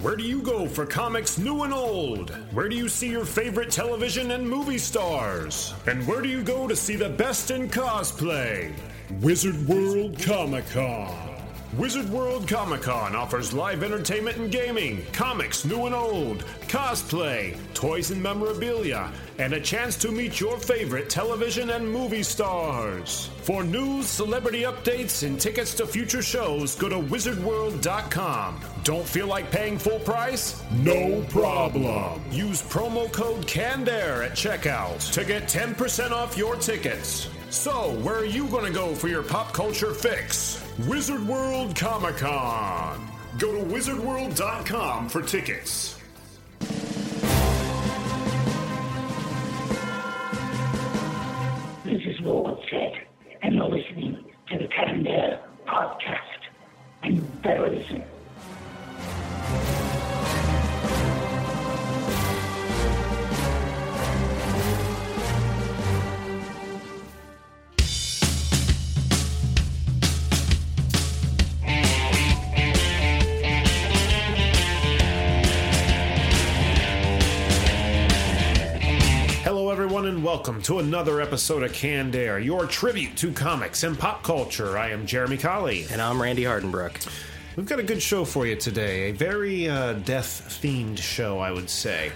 Where do you go for comics new and old? Where do you see your favorite television and movie stars? And where do you go to see the best in cosplay? Wizard World Comic Con. Wizard World Comic Con offers live entertainment and gaming, comics new and old, cosplay, toys and memorabilia, and a chance to meet your favorite television and movie stars. For news, celebrity updates, and tickets to future shows, go to wizardworld.com. Don't feel like paying full price? No problem. Use promo code CANNEDAIR at checkout to get 10% off your tickets. So, where are you going to go for your pop culture fix? Wizard World Comic Con. Go to wizardworld.com for tickets. This is Lord Zed, and you're listening to the Canned Air Podcast. And better listen. And welcome to another episode of Canned Air, your tribute to comics and pop culture. I am Jeremy Colley. And I'm Randy Hardenbrook. We've got a good show for you today, a very uh, death themed show, I would say.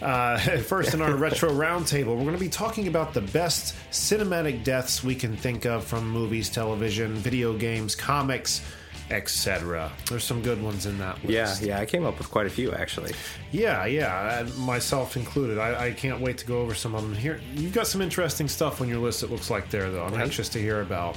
Uh, first, in our retro roundtable, we're going to be talking about the best cinematic deaths we can think of from movies, television, video games, comics, etc. There's some good ones in that list. yeah, yeah, I came up with quite a few actually. Yeah, yeah, myself included. I, I can't wait to go over some of them here. You've got some interesting stuff on your list. It looks like there, though. I'm anxious to hear about.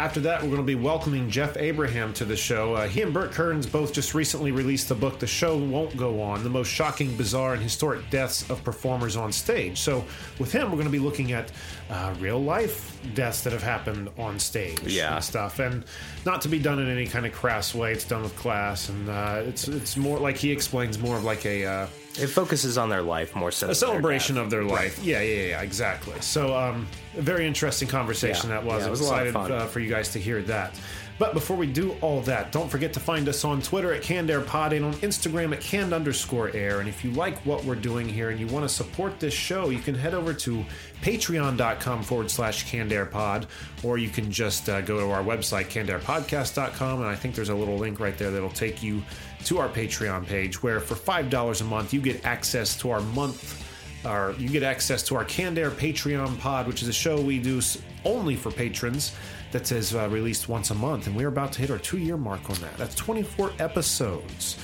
After that, we're going to be welcoming Jeff Abraham to the show. Uh, he and Burt Kearns both just recently released the book "The Show Won't Go On: The Most Shocking, Bizarre, and Historic Deaths of Performers on Stage." So, with him, we're going to be looking at uh, real life deaths that have happened on stage Yeah. and stuff, and not to be done in any kind of crass way. It's done with class, and uh, it's it's more like he explains more of like a. It focuses on their life more so. a celebration of their life. Yeah, yeah, yeah, exactly. So, um, a very interesting conversation Yeah, that was. yeah, it was a lot of excited uh, for you guys to hear that. But before we do all that, don't forget to find us on Twitter at CannedAirPod and on Instagram at canned underscore air. And if you like what we're doing here and you want to support this show, you can head over to patreon.com forward slash CannedAirPod, or you can just uh, go to our website, CannedAirPodcast.com, and I think there's a little link right there that'll take you to our Patreon page, where for $5 a month, you get access to our month our, you get access to our Canned Air Patreon pod, which is a show we do only for patrons that is uh, released once a month. And we're about to hit our two year mark on that. That's 24 episodes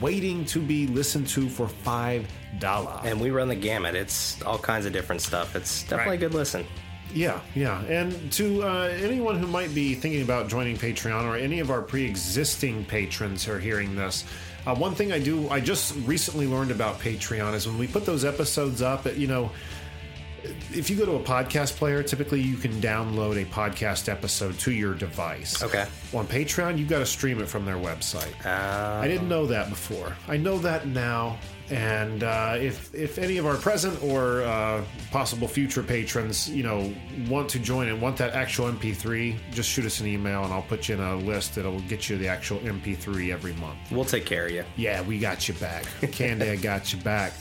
waiting to be listened to for $5. And we run the gamut. It's all kinds of different stuff. It's definitely Right. a good listen. Yeah, yeah. And to uh, anyone who might be thinking about joining Patreon or any of our pre existing patrons who are hearing this, uh, one thing I do, I just recently learned about Patreon is when we put those episodes up, you know, if you go to a podcast player, typically you can download a podcast episode to your device. Okay. On Patreon, you've got to stream it from their website. Uh, I didn't know that before. I know that now. And uh, if if any of our present or uh, possible future patrons, you know, want to join and want that actual MP3, just shoot us an email and I'll put you in a list that'll get you the actual MP3 every month. we'll take care of you. Yeah, we got you back. Candy, I got you back.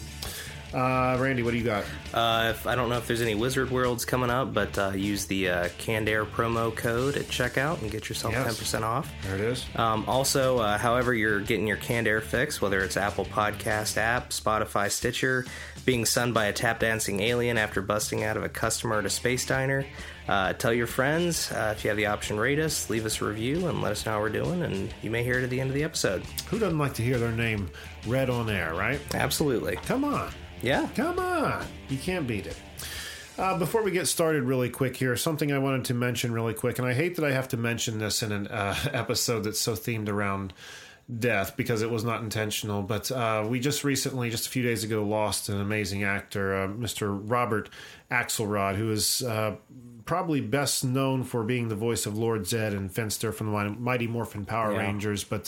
Uh, Randy, what do you got? Uh, if, I don't know if there's any Wizard Worlds coming up, but uh, use the uh, Canned Air promo code at checkout and get yourself Yes. 10% off. There it is. Um, also, uh, however you're getting your Canned Air fix, whether it's Apple Podcast app, Spotify, Stitcher, being sunned by a tap dancing alien after busting out of a customer at a space diner, uh, tell your friends. Uh, if you have the option, rate us, leave us a review, and let us know how we're doing, and you may hear it at the end of the episode. Who doesn't like to hear their name read on air, right? Absolutely. Come on. Yeah. Come on. You can't beat it. Uh, before we get started, really quick here, something I wanted to mention really quick, and I hate that I have to mention this in an uh, episode that's so themed around death because it was not intentional. But uh, we just recently, just a few days ago, lost an amazing actor, uh, Mr. Robert Axelrod, who is uh, probably best known for being the voice of Lord Zed and Finster from the Mighty Morphin Power Yeah. Rangers, but.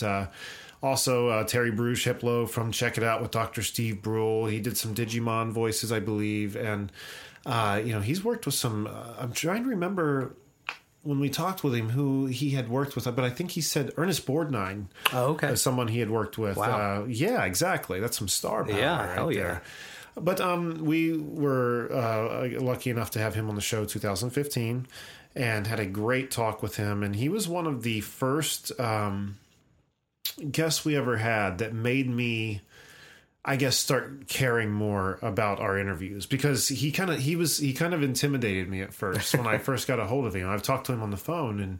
Also, uh, Terry Bruce Hiplo from Check It Out with Dr. Steve Brule. He did some Digimon voices, I believe. And, uh, you know, he's worked with some. Uh, I'm trying to remember when we talked with him who he had worked with, but I think he said Ernest Borgnine Oh, okay. as someone he had worked with. Wow. Uh, yeah, exactly. That's some star power. Yeah, right hell yeah. there. But um, we were uh, lucky enough to have him on the show 2015 and had a great talk with him. And he was one of the first um, guests we ever had that made me. I guess start caring more about our interviews because he kind of he was he kind of intimidated me at first when I first got a hold of him. I've talked to him on the phone and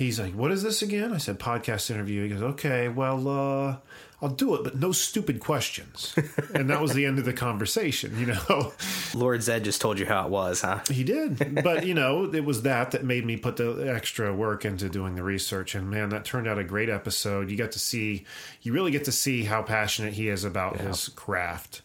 he's like, "What is this again?" I said, "Podcast interview." He goes, "Okay, well, uh, I'll do it, but no stupid questions." and that was the end of the conversation. You know, Lord Zed just told you how it was, huh? he did, but you know, it was that that made me put the extra work into doing the research. And man, that turned out a great episode. You got to see, you really get to see how passionate he is about his craft.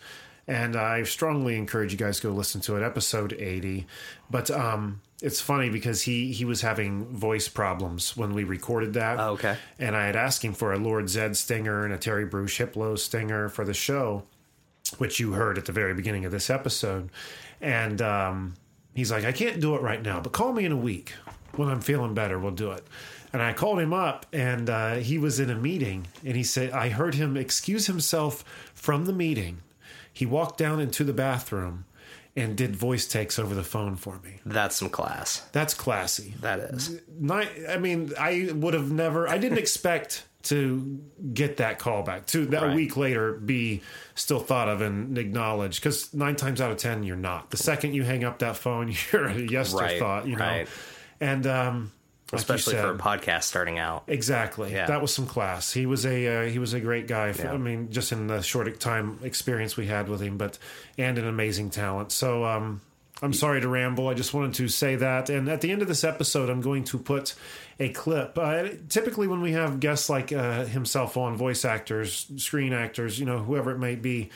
And I strongly encourage you guys to go listen to it, episode eighty. But um, it's funny because he he was having voice problems when we recorded that. Oh, okay. And I had asked him for a Lord Zed stinger and a Terry Bruce Hiplo stinger for the show which you heard at the very beginning of this episode. And um, he's like, I can't do it right now, but call me in a week when I'm feeling better. We'll do it. And I called him up, and uh, he was in a meeting, and he said, I heard him excuse himself from the meeting. He walked down into the bathroom and did voice takes over the phone for me. That's some class. That's classy. That is. I mean, I would have never. I didn't expect to get that call back. To that a Right. week later be still thought of and acknowledged. Because nine times out of ten, you're not. The second you hang up that phone, you're a yes Right, thought. You know, right. and um, like Especially for a podcast starting out. Exactly. Yeah. That was some class. He was a uh, he was a great guy. For, Yeah. I mean, just in the short time experience we had with him, but and an amazing talent. So um, I'm sorry to ramble. I just wanted to say that. And at the end of this episode, I'm going to put a clip. Uh, typically, when we have guests like uh, himself on, voice actors, screen actors, you know, whoever it may be.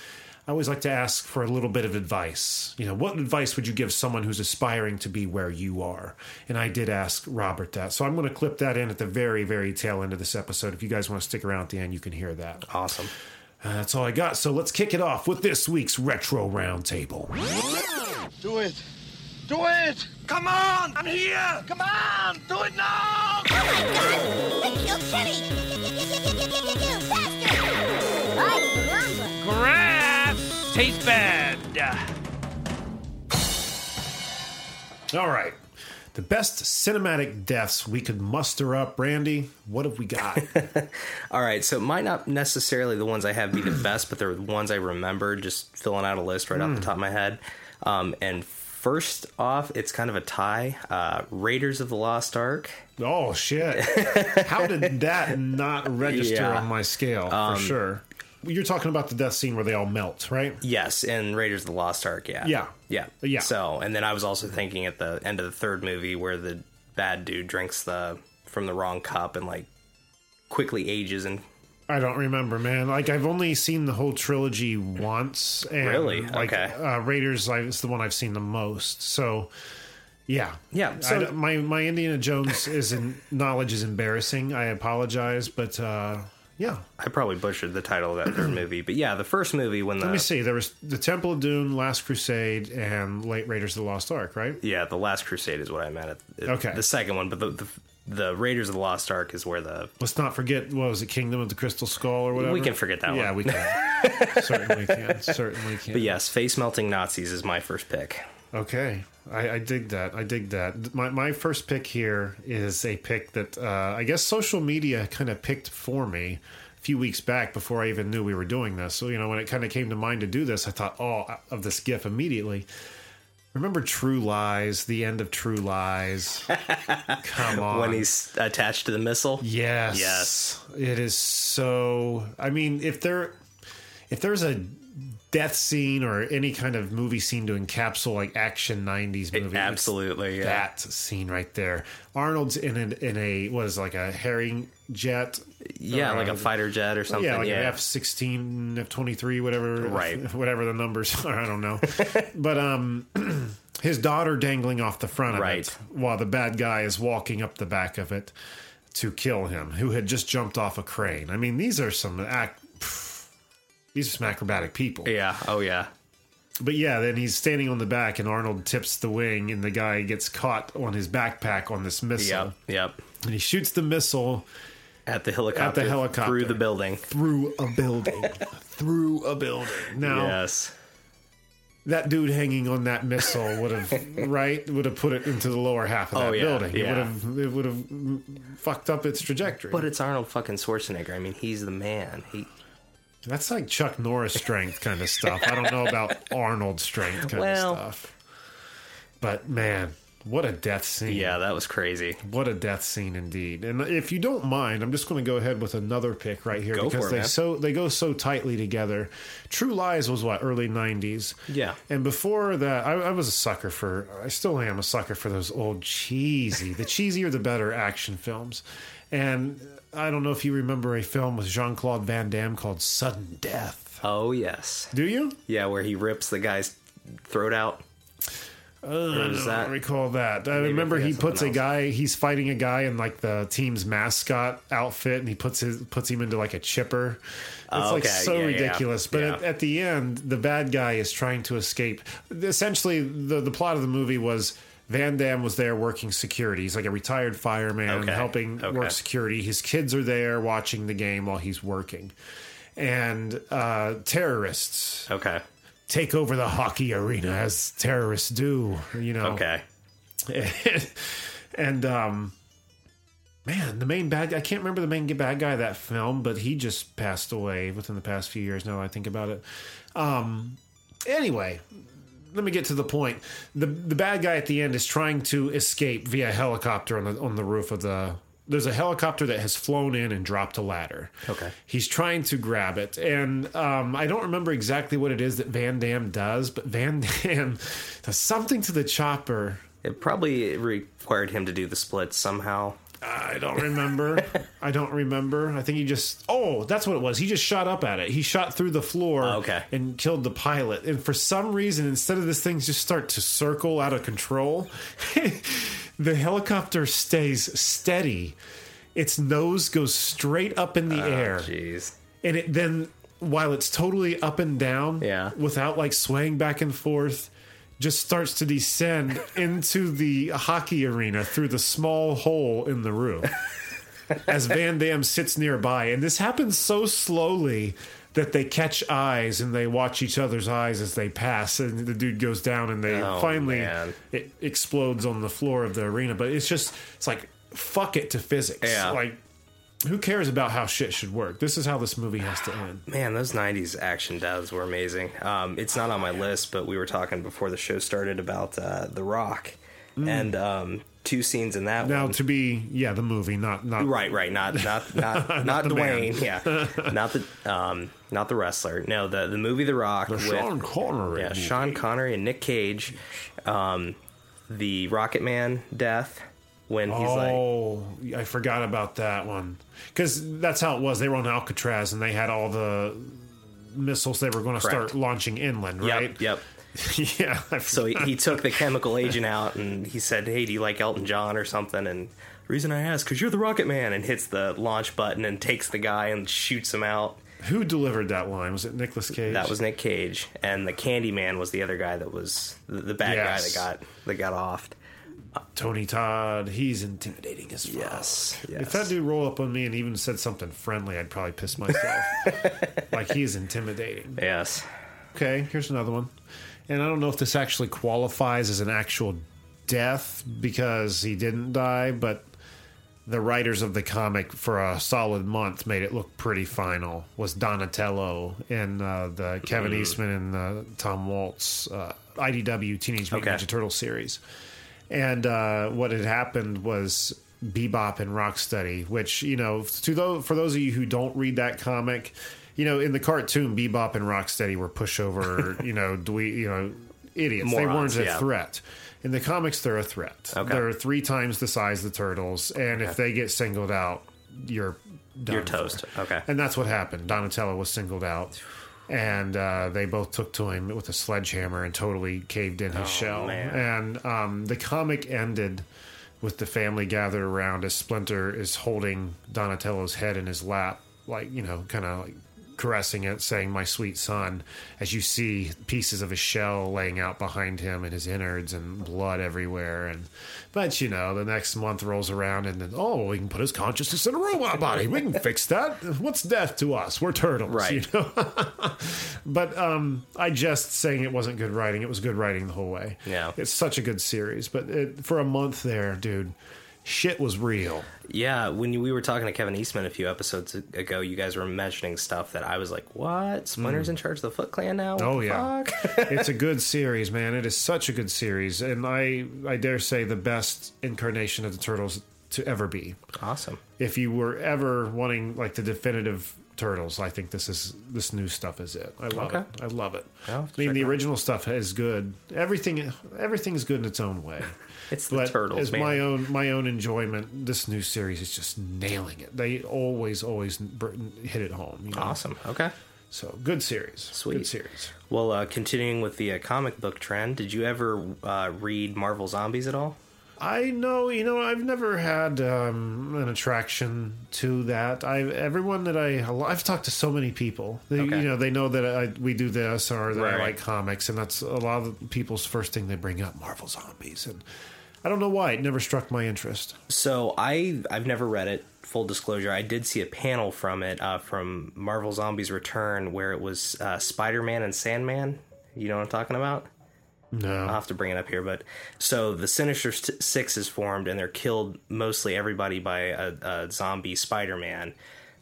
I always like to ask for a little bit of advice. You know, what advice would you give someone who's aspiring to be where you are? And I did ask Robert that. So I'm going to clip that in at the very, very tail end of this episode. If you guys want to stick around at the end, you can hear that. Awesome. Uh, that's all I got. So let's kick it off with this week's Retro Roundtable. Do it. Do it. Come on. I'm here. Come on. Do it now. Let's kill Kenny! Grass tastes bad. All right. The best cinematic deaths we could muster up. Randy, what have we got? All right, so it might not necessarily the ones I have be the best, but they're the ones I remember. Just filling out a list right off the top of my head. Um, and first off, it's kind of a tie. Uh, Raiders of the Lost Ark. oh, shit. How did that not register Yeah. on my scale? For sure. You're talking about the death scene where they all melt, right? Yes, and Raiders of the Lost Ark. Yeah, Yeah. yeah, Yeah. So, and then I was also thinking at the end of the third movie where the bad dude drinks the from the wrong cup and like quickly ages and I don't remember, man. Like I've only seen the whole trilogy once. And Really? Like, Okay. Uh, Raiders like, is the one I've seen the most. So, yeah, Yeah, so- don't- my my Indiana Jones is in, knowledge is embarrassing. I apologize, but uh, yeah. I probably butchered the title of that third movie. But yeah, the first movie when the Let me see. There was the Temple of Doom, Last Crusade, and late Raiders of the Lost Ark, right? Yeah, the Last Crusade is what I meant. At, Okay. The second one, but the, the the Raiders of the Lost Ark is where the Let's not forget what was it, Kingdom of the Crystal Skull or whatever. We can forget that one. Yeah, one. we can. Certainly can. Certainly can. but yes, face melting Nazis is my first pick. Okay, I, I dig that. I dig that. My my first pick here is a pick that uh, I guess social media kind of picked for me a few weeks back before I even knew we were doing this. So you know, when it kind of came to mind to do this, I thought, oh, of this GIF immediately. Remember True Lies, the end of True Lies. Come on, When he's attached to the missile. Yes. Yes. It is so I mean, if there if there's a death scene or any kind of movie scene to encapsulate like action 90s movie. it's absolutely, yeah. That scene right there. Arnold's in a, in a what is it, like a Harrier jet. Yeah, like uh, a fighter jet or something. yeah, like yeah. an F sixteen, F twenty three, whatever, Right. Whatever the numbers are, I don't know. but um, his daughter dangling off the front of Right. it, while the bad guy is walking up the back of it to kill him, who had just jumped off a crane. I mean, these are some act. These are some acrobatic people. yeah. Oh yeah. but yeah, then he's standing on the back, and Arnold tips the wing, and the guy gets caught on his backpack on this missile, Yep. Yep. and he shoots the missile At the helicopter. At the helicopter. Through the building. through a building, through a building. Now Yes. that dude hanging on that missile would have right would have put it into the lower half of Oh, that yeah, building. It yeah. would have it would have fucked up its trajectory. But it's Arnold fucking Schwarzenegger. I mean, he's the man. He That's like Chuck Norris strength kind of stuff. I don't know about Arnold strength kind Well- of stuff. But man, what a death scene. Yeah, that was crazy. What a death scene indeed. And if you don't mind, I'm just going to go ahead with another pick right here Go because for it, they man. so they go so tightly together. True Lies was what early 90s. Yeah. And before that, I, I was a sucker for. I still am a sucker for those old cheesy. the cheesier the better action films. And I don't know if you remember a film with Jean Claude Van Damme called Sudden Death. Oh yes. Do you? Yeah, where he rips the guy's throat out. Uh, I don't that? recall that. I Maybe remember he puts a something guy. He's fighting a guy in like the team's mascot outfit, and he puts his puts him into like a chipper. It's Oh, like so Yeah, yeah, ridiculous. But yeah. At, at the end, the bad guy is trying to escape. Essentially, the the plot of the movie was. Van Damme was there working security. He's like a retired fireman Okay. helping Okay. work security. His kids are there watching the game while he's working. And uh, terrorists Okay. take over the hockey arena as terrorists do, you know. Okay. and um man the main bad i can't remember the main bad guy of that film but he just passed away within the past few years now that i think about it um anyway let me get to the point the the bad guy at the end is trying to escape via helicopter on the on the roof of the there's a helicopter that has flown in and dropped a ladder. Okay. He's trying to grab it. And um, I don't remember exactly what it is that Van Damme does, but Van Damme does something to the chopper It probably required him to do the splits somehow. I don't remember. I don't remember. I think he just. Oh, that's what it was. He just shot up at it. He shot through the floor. Oh, okay. And killed the pilot. And for some reason, instead of this thing just start to circle out of control, the helicopter stays steady. Its nose goes straight up in the oh, air, Jeez. and it then, while it's totally up and down, Yeah. without like swaying back and forth. Just starts to descend into the hockey arena through the small hole in the roof as Van Damme sits nearby. And this happens so slowly that they catch eyes and they watch each other's eyes as they pass. And the dude goes down and they Oh, finally man. it explodes on the floor of the arena. But it's just, it's like, fuck it to physics. Yeah. Like, who cares about how shit should work? This is how this movie has to end. Man, those '90s action deaths were amazing. Um, it's not on my list, but we were talking before the show started about uh, The Rock, and um, two scenes in that Mm. Now, one. to be, yeah, the movie, not, not, Right, right, not not not not, the Dwayne, yeah, not the um, not the wrestler. No, the the movie The Rock with Sean Connery. yeah. Sean Connery and Nick Cage, um, the Rocket Man death when he's like oh, I forgot about that one because that's how it was. They were on Alcatraz and they had all the missiles they were going to start launching inland, right? Yep, yep. yeah. So he, he took the chemical agent out and he said, "Hey, do you like Elton John or something?" And the reason I ask, because you're the Rocket Man, and hits the launch button and takes the guy and shoots him out. Who delivered that line? Was it Nicolas Cage? That was Nick Cage, and the Candy Man was the other guy that was the, the bad Yes. guy that got that got offed. Tony Todd. He's intimidating as fuck. Yes, If that dude rolled up on me and even said something friendly, I'd probably piss myself. like he's intimidating. Yes. Okay, here's another one. And I don't know if this actually qualifies as an actual death because he didn't die, but the writers of the comic for a solid month made it look pretty final. Was Donatello and uh, the Kevin Eastman and uh, Tom Waltz uh, IDW Teenage Mutant Okay. Ninja Turtle series. And uh, what had happened was Bebop and Rocksteady, which you know, to those for those of you who don't read that comic, you know, in the cartoon, Bebop and Rocksteady were pushover, you know, dwe- you know, idiots. they weren't a yeah. threat. In the comics, they're a threat. Okay. They're three times the size of the turtles, and if they get singled out, you're done You're for. toast. Okay. And that's what happened. Donatello was singled out, and uh, they both took to him with a sledgehammer and totally caved in his shell. Oh, man. And um, the comic ended with the family gathered around as Splinter is holding Donatello's head in his lap, like you know, kind of like caressing it, saying "my sweet son," as you see pieces of his shell laying out behind him and his innards and blood everywhere. And but you know, the next month rolls around and then oh, we can put his consciousness in a robot body. We can fix that. What's death to us? We're turtles, Right. You know. but um, I just saying it wasn't good writing. It was good writing the whole way. Yeah. it's such a good series. But it, for a month there, dude, shit was real. Yeah, when we were talking to Kevin Eastman a few episodes ago, you guys were mentioning stuff that I was like, "What? Splinter's hmm. in charge of the Foot Clan now? Oh, what Oh yeah, fuck?" it's a good series, man. It is such a good series, and I I dare say the best incarnation of the turtles to ever be. awesome. If you were ever wanting like the definitive turtles, I think this is this new stuff is it. I love Okay. it. I love it. I mean, the it out. original stuff is good. Everything everything's good in its own way. It's the but turtles, as man. my own my own enjoyment, this new series is just nailing it. They always always hit it home. You know? Awesome. Okay. So good series. Sweet. Good series. Well, uh, continuing with the uh, comic book trend, did you ever uh, read Marvel Zombies at all? I know, you know, I've never had um, an attraction to that. I everyone that I I've talked to so many people. They, Okay. You know, they know that I, we do this or that I like comics, and that's a lot of people's first thing they bring up: Marvel Zombies, and I don't know why it never struck my interest. So I I've never read it. Full disclosure, I did see a panel from it uh, from Marvel Zombies Return where it was uh, Spider Man and Sandman. You know what I'm talking about? No, I'll have to bring it up here, but so the Sinister Six is formed, and they're killed mostly everybody by a, a zombie Spider-Man,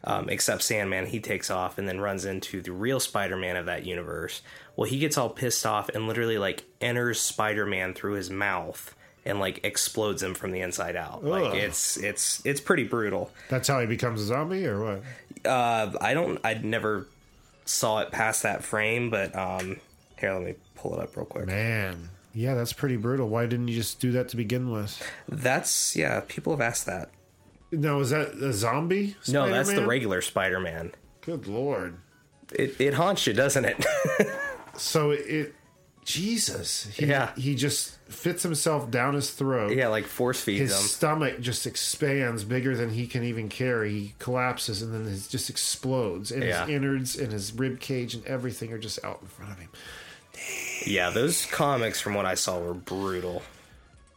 um, except Sandman. He takes off and then runs into the real Spider-Man of that universe. Well, he gets all pissed off and literally like enters Spider-Man through his mouth and like explodes him from the inside out. Like it's it's it's pretty brutal. that's how he becomes a zombie, or what? Uh, I don't. I'd never saw it past that frame, but um, here, let me pull it up real quick. Man, yeah, that's pretty brutal. Why didn't you just do that to begin with? That's yeah. People have asked that. No, is that a zombie? No, that's the regular Spider-Man. Good lord. It it haunts you, doesn't it? So it, Jesus, he, Yeah. he just fits himself down his throat. yeah, like force feeds him. his them. stomach just expands bigger than he can even carry. He collapses and then it just explodes, and Yeah. his innards and his rib cage and everything are just out in front of him. Yeah, those comics from what I saw were brutal.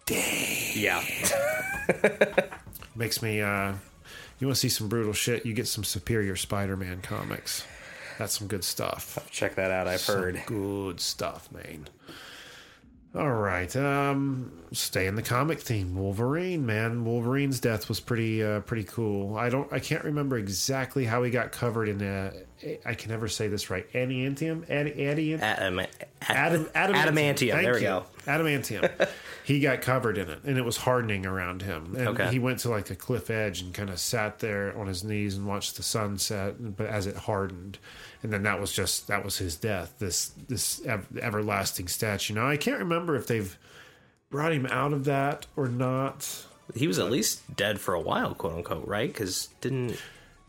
Dang. Yeah, Makes me. uh You want to see some brutal shit? You get some Superior Spider-Man comics. That's some good stuff. check that out. I've Some heard. good stuff, man. All right, um, stay in the comic theme. Wolverine, man. Wolverine's death was pretty, uh, pretty cool. I don't, I can't remember exactly how he got covered in. Uh, I can never say this right. Adamantium, Ad, adiant, Adam, Adam, adamantium. Adamantium. Thank There we you. go. Adamantium. he got covered in it, and it was hardening around him. And Okay. he went to like a cliff edge and kind of sat there on his knees and watched the sunset. But as it hardened, and then that was just that was his death. This this ev- everlasting statue. Now I can't remember if they've brought him out of that or not. He was at least dead for a while, quote unquote, right? Because didn't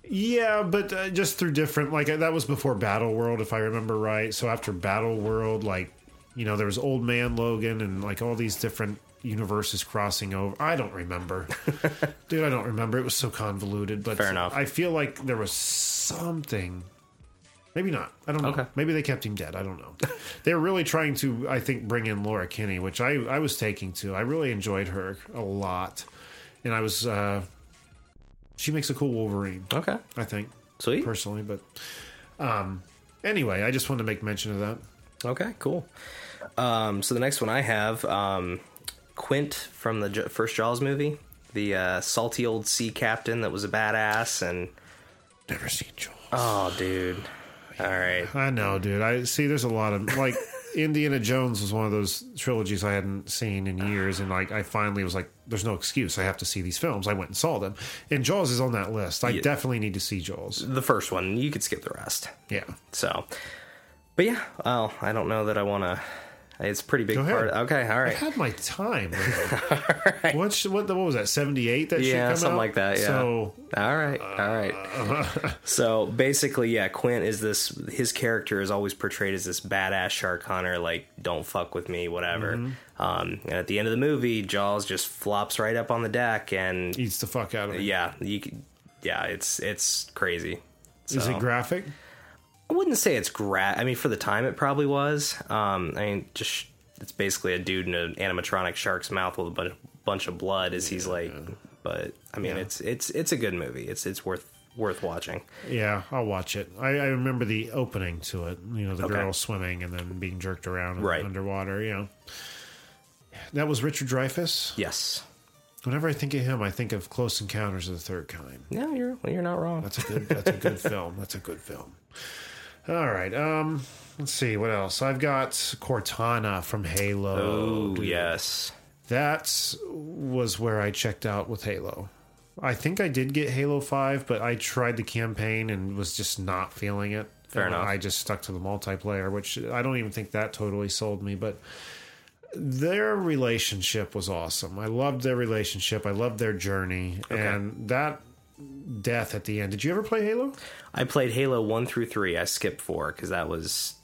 Yeah, but uh, just through different like uh, that was before Battle World, if I remember right. So after Battle World, like you know, there was Old Man Logan and like all these different universes crossing over. I don't remember, dude. I don't remember. It was so convoluted. But Fair enough. I feel like there was something. Maybe not. I don't know. Okay. Maybe they kept him dead. I don't know. they were really trying to, I think, bring in Laura Kinney, which I I was taking to. I really enjoyed her a lot, and I was. uh She makes a cool Wolverine. okay, I think sweet. personally, but um, anyway, I just wanted to make mention of that. Okay, cool. Um, so the next one I have, um, Quint from the J- first Jaws movie, the uh, salty old sea captain that was a badass, and Never seen Jaws. oh, dude, all right, I know, dude. I see. There's a lot of like Indiana Jones was one of those trilogies I hadn't seen in years, and like I finally was like, "There's no excuse. I have to see these films." I went and saw them, and Jaws is on that list. I Yeah. definitely need to see Jaws. the first one you could skip the rest. Yeah, So, but yeah, well, I don't know that I want to. It's a pretty big part. Okay, all I had my time. what, sh- what? What was that? Seventy eight? That shit Yeah, come something out? like that, yeah. So All right, all right. so basically, yeah, Quint is this. His character is always portrayed as this badass shark hunter, like don't fuck with me, whatever. Mm-hmm. Um, and at the end of the movie, Jaws just flops right up on the deck, and eats the fuck out of me. yeah, you, yeah, it's it's crazy. Is it graphic? I wouldn't say it's gra. I mean, for the time, it probably was. Um, I mean, just it's basically a dude in an animatronic shark's mouth with a bunch, bunch of blood as he's like. But I mean, it's it's it's a good movie. It's it's worth worth watching. Yeah, I'll watch it. I, I remember the opening to it. You know, the Okay. girl swimming and then being jerked around Right. underwater. You know, that was Richard Dreyfuss. Yes. Whenever I think of him, I think of Close Encounters of the Third Kind. No, you're well, you're not wrong. That's a good. That's a good film. That's a good film. All right. Um. Let's see what else. I've got Cortana from Halo. Oh dude. yes. That was where I checked out with Halo. I think I did get Halo 5, but I tried the campaign and was just not feeling it. Fair enough. I just stuck to the multiplayer, which I don't even think that totally sold me, but their relationship was awesome. I loved their relationship. I loved their journey. And that death at the end. Did you ever play Halo? I played Halo one through three. I skipped four because that was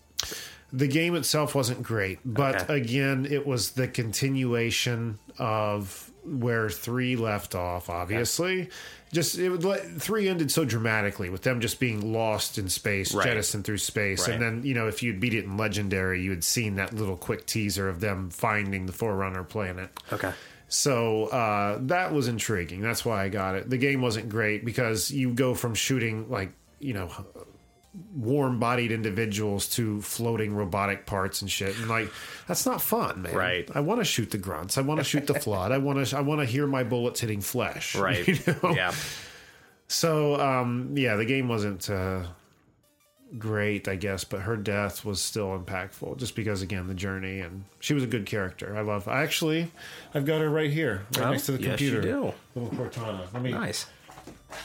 the game itself wasn't great, but Okay. again, it was the continuation of where three left off. Obviously, just it would let three ended so dramatically with them just being lost in space, Right. jettisoned through space, and then you know if you'd beat it in legendary, you had seen that little quick teaser of them finding the Forerunner planet. okay. So uh, that was intriguing. That's why I got it. The game wasn't great because you go from shooting like you know warm-bodied individuals to floating robotic parts and shit, and like that's not fun, man. Right. I want to shoot the grunts. I want to shoot the flood. I want to. I want to hear my bullets hitting flesh. Right. You know? Yeah. So um, yeah, the game wasn't. Uh, Great, I guess, but her death was still impactful just because, again, the journey and she was a good character. I love. I actually, I've got her right here, right Oh, next to the yes, you computer. do. Little Cortana. Let me Nice.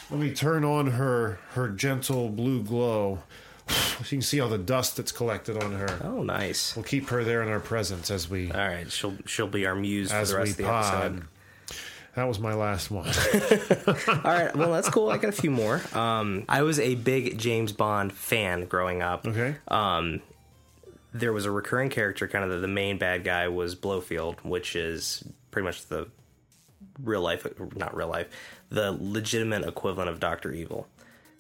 let me turn on her her gentle blue glow. You can see all the dust that's collected on her. Oh, nice. We'll keep her there in our presence as we All right, she'll she'll be our muse for as the we rest of the pod. episode. That was my last one. All right, well that's cool. I got a few more. Um, I was a big James Bond fan growing up. Okay. There was a recurring character, kind of the, the main bad guy was Blofeld, which is pretty much the real life, not real life, the legitimate equivalent of Doctor Evil.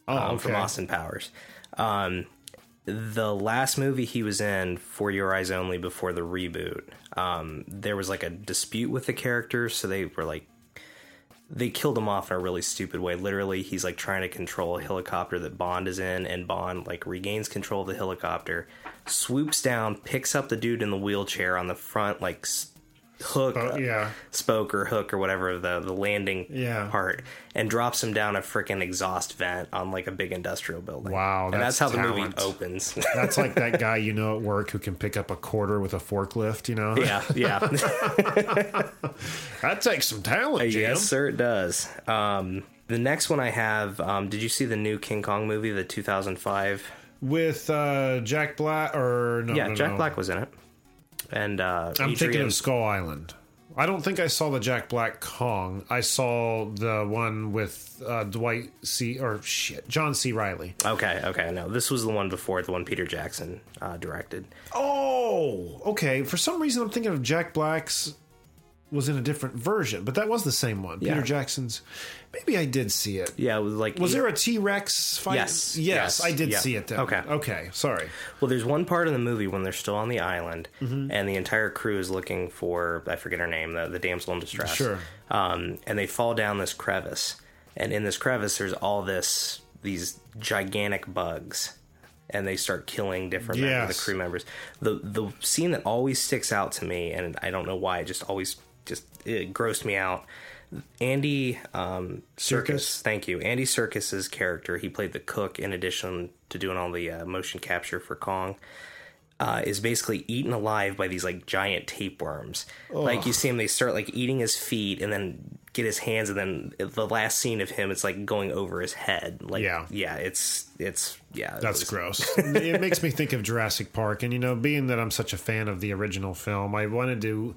Oh, um, from. Austin Powers. Um, the last movie he was in, For Your Eyes Only, before the reboot, um, there was like a dispute with the character, so they were like, they killed him off in a really stupid way. Literally, he's like trying to control a helicopter that Bond is in, and Bond like regains control of the helicopter, swoops down, picks up the dude in the wheelchair on the front, like hook, yeah. spoke or hook or whatever the the landing Yeah. part, and drops him down a freaking exhaust vent on like a big industrial building. Wow, and that's, that's how the movie opens. That's like that guy you know at work who can pick up a quarter with a forklift. You know. yeah, yeah. That takes some talent, Jim. yes, sir, it does. Um, the next one I have. Um, did you see the new King Kong movie, the 2005? With uh, Jack Black or no? yeah, no, Jack no. Black was in it, and uh, I'm thinking of Skull Island. I don't think I saw the Jack Black Kong. I saw the one with uh, Dwight C. or shit John C. Reilly. Okay, okay, no, this was the one before the one Peter Jackson uh, directed. Oh, okay. For some reason, I'm thinking of Jack Black's was in a different version, but that was the same one. Yeah. Peter Jackson's. Maybe I did see it. Yeah, it was like Was there a T Rex fight? Yes, yes, yes, I did yeah. see it. Then. Okay. okay. Sorry. Well, there's one part in the movie when they're still on the island, Mm-hmm. and the entire crew is looking for I forget her name, the, the damsel in distress. Sure. Um, and they fall down this crevice, and in this crevice, there's all this these gigantic bugs, and they start killing different members of the crew members. The the scene that always sticks out to me, and I don't know why, it just always just it grossed me out. Andy um, Serkis, thank you. Andy Serkis's character, he played the cook in addition to doing all the uh, motion capture for Kong. Uh, is basically eaten alive by these like giant tapeworms. Like you see him, they start like eating his feet and then get his hands, and then the last scene of him, it's like going over his head. Like Yeah. yeah, it's it's yeah, it That's was- gross. it makes me think of Jurassic Park, and you know, being that I'm such a fan of the original film, I wanted to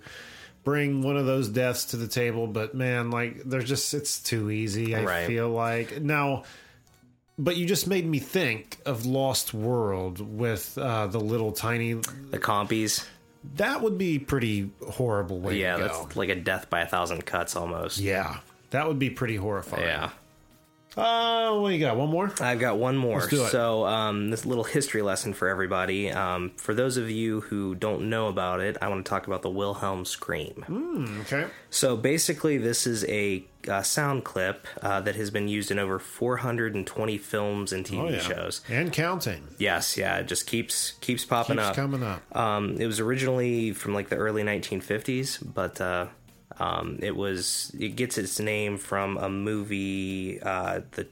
bring one of those deaths to the table, but man, like, there's just it's too easy. I Right. feel like now. But you just made me think of Lost World with uh, the little tiny. The compies, That would be pretty horrible yeah, that's like a death by a thousand cuts almost. yeah, that would be pretty horrifying. yeah. Oh, what you got? One more? I've got one more. Let's do it. So, um, this little history lesson for everybody. Um, for those of you who don't know about it, I want to talk about the Wilhelm scream. Okay. So, basically, this is a uh, sound clip uh, that has been used in over 420 films and TV Oh, yeah. shows. And counting. Yes, yeah, it just keeps keeps popping Keeps up. coming up. Um, it was originally from like the early 1950s, but uh, um, it was it gets its name from a movie, uh, The